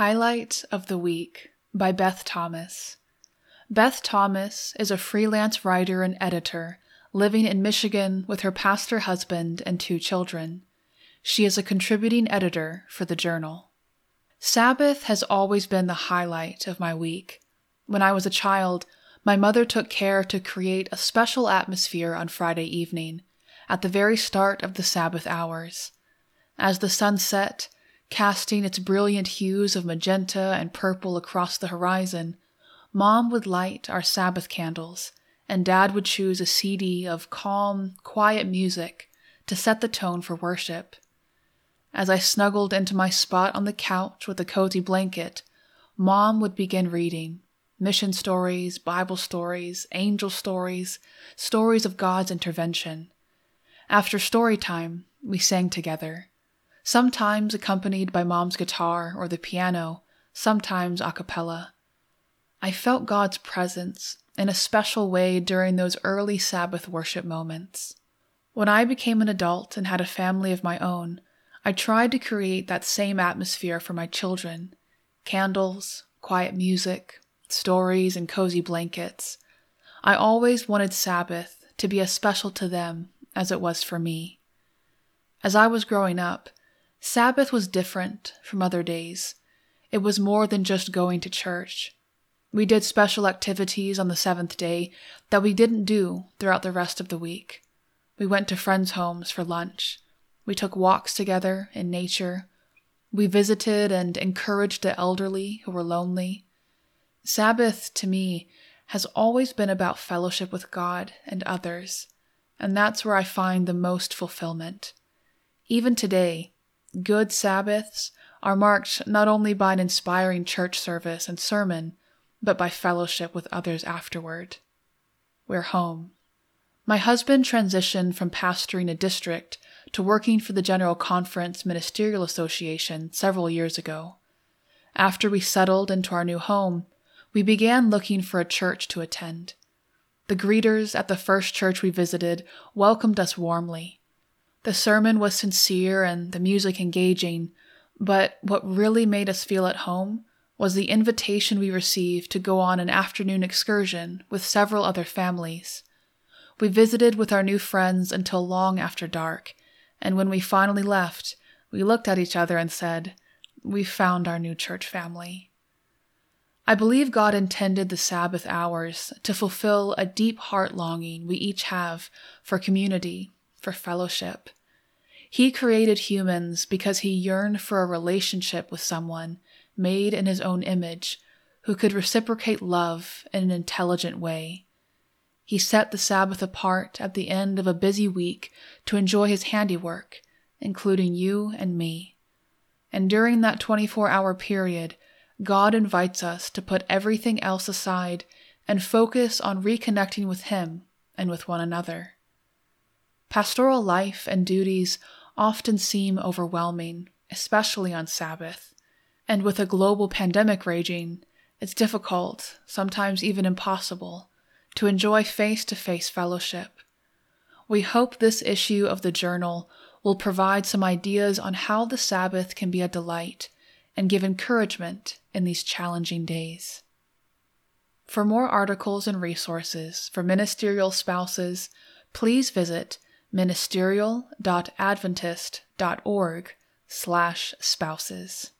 Highlight of the Week by Beth Thomas. Beth Thomas is a freelance writer and editor living in Michigan with her pastor husband and two children. She is a contributing editor for the journal. Sabbath has always been the highlight of my week. When I was a child, my mother took care to create a special atmosphere on Friday evening, at the very start of the Sabbath hours. As the sun set, casting its brilliant hues of magenta and purple across the horizon, Mom would light our Sabbath candles, and Dad would choose a CD of calm, quiet music to set the tone for worship. As I snuggled into my spot on the couch with a cozy blanket, Mom would begin reading mission stories, Bible stories, angel stories, stories of God's intervention. After story time, we sang together sometimes accompanied by mom's guitar or the piano, sometimes a cappella. I felt God's presence in a special way during those early Sabbath worship moments. When I became an adult and had a family of my own, I tried to create that same atmosphere for my children candles, quiet music, stories, and cozy blankets. I always wanted Sabbath to be as special to them as it was for me. As I was growing up, Sabbath was different from other days. It was more than just going to church. We did special activities on the seventh day that we didn't do throughout the rest of the week. We went to friends' homes for lunch. We took walks together in nature. We visited and encouraged the elderly who were lonely. Sabbath, to me, has always been about fellowship with God and others, and that's where I find the most fulfillment. Even today, Good Sabbaths are marked not only by an inspiring church service and sermon, but by fellowship with others afterward. We're home. My husband transitioned from pastoring a district to working for the General Conference Ministerial Association several years ago. After we settled into our new home, we began looking for a church to attend. The greeters at the first church we visited welcomed us warmly. The sermon was sincere and the music engaging, but what really made us feel at home was the invitation we received to go on an afternoon excursion with several other families. We visited with our new friends until long after dark, and when we finally left, we looked at each other and said, We've found our new church family. I believe God intended the Sabbath hours to fulfill a deep heart longing we each have for community for fellowship. He created humans because he yearned for a relationship with someone made in his own image who could reciprocate love in an intelligent way. He set the Sabbath apart at the end of a busy week to enjoy his handiwork, including you and me. And during that 24 hour period, God invites us to put everything else aside and focus on reconnecting with Him and with one another. Pastoral life and duties often seem overwhelming, especially on Sabbath. And with a global pandemic raging, it's difficult, sometimes even impossible, to enjoy face to face fellowship. We hope this issue of the journal will provide some ideas on how the Sabbath can be a delight and give encouragement in these challenging days. For more articles and resources for ministerial spouses, please visit ministerial.adventist.org slash spouses.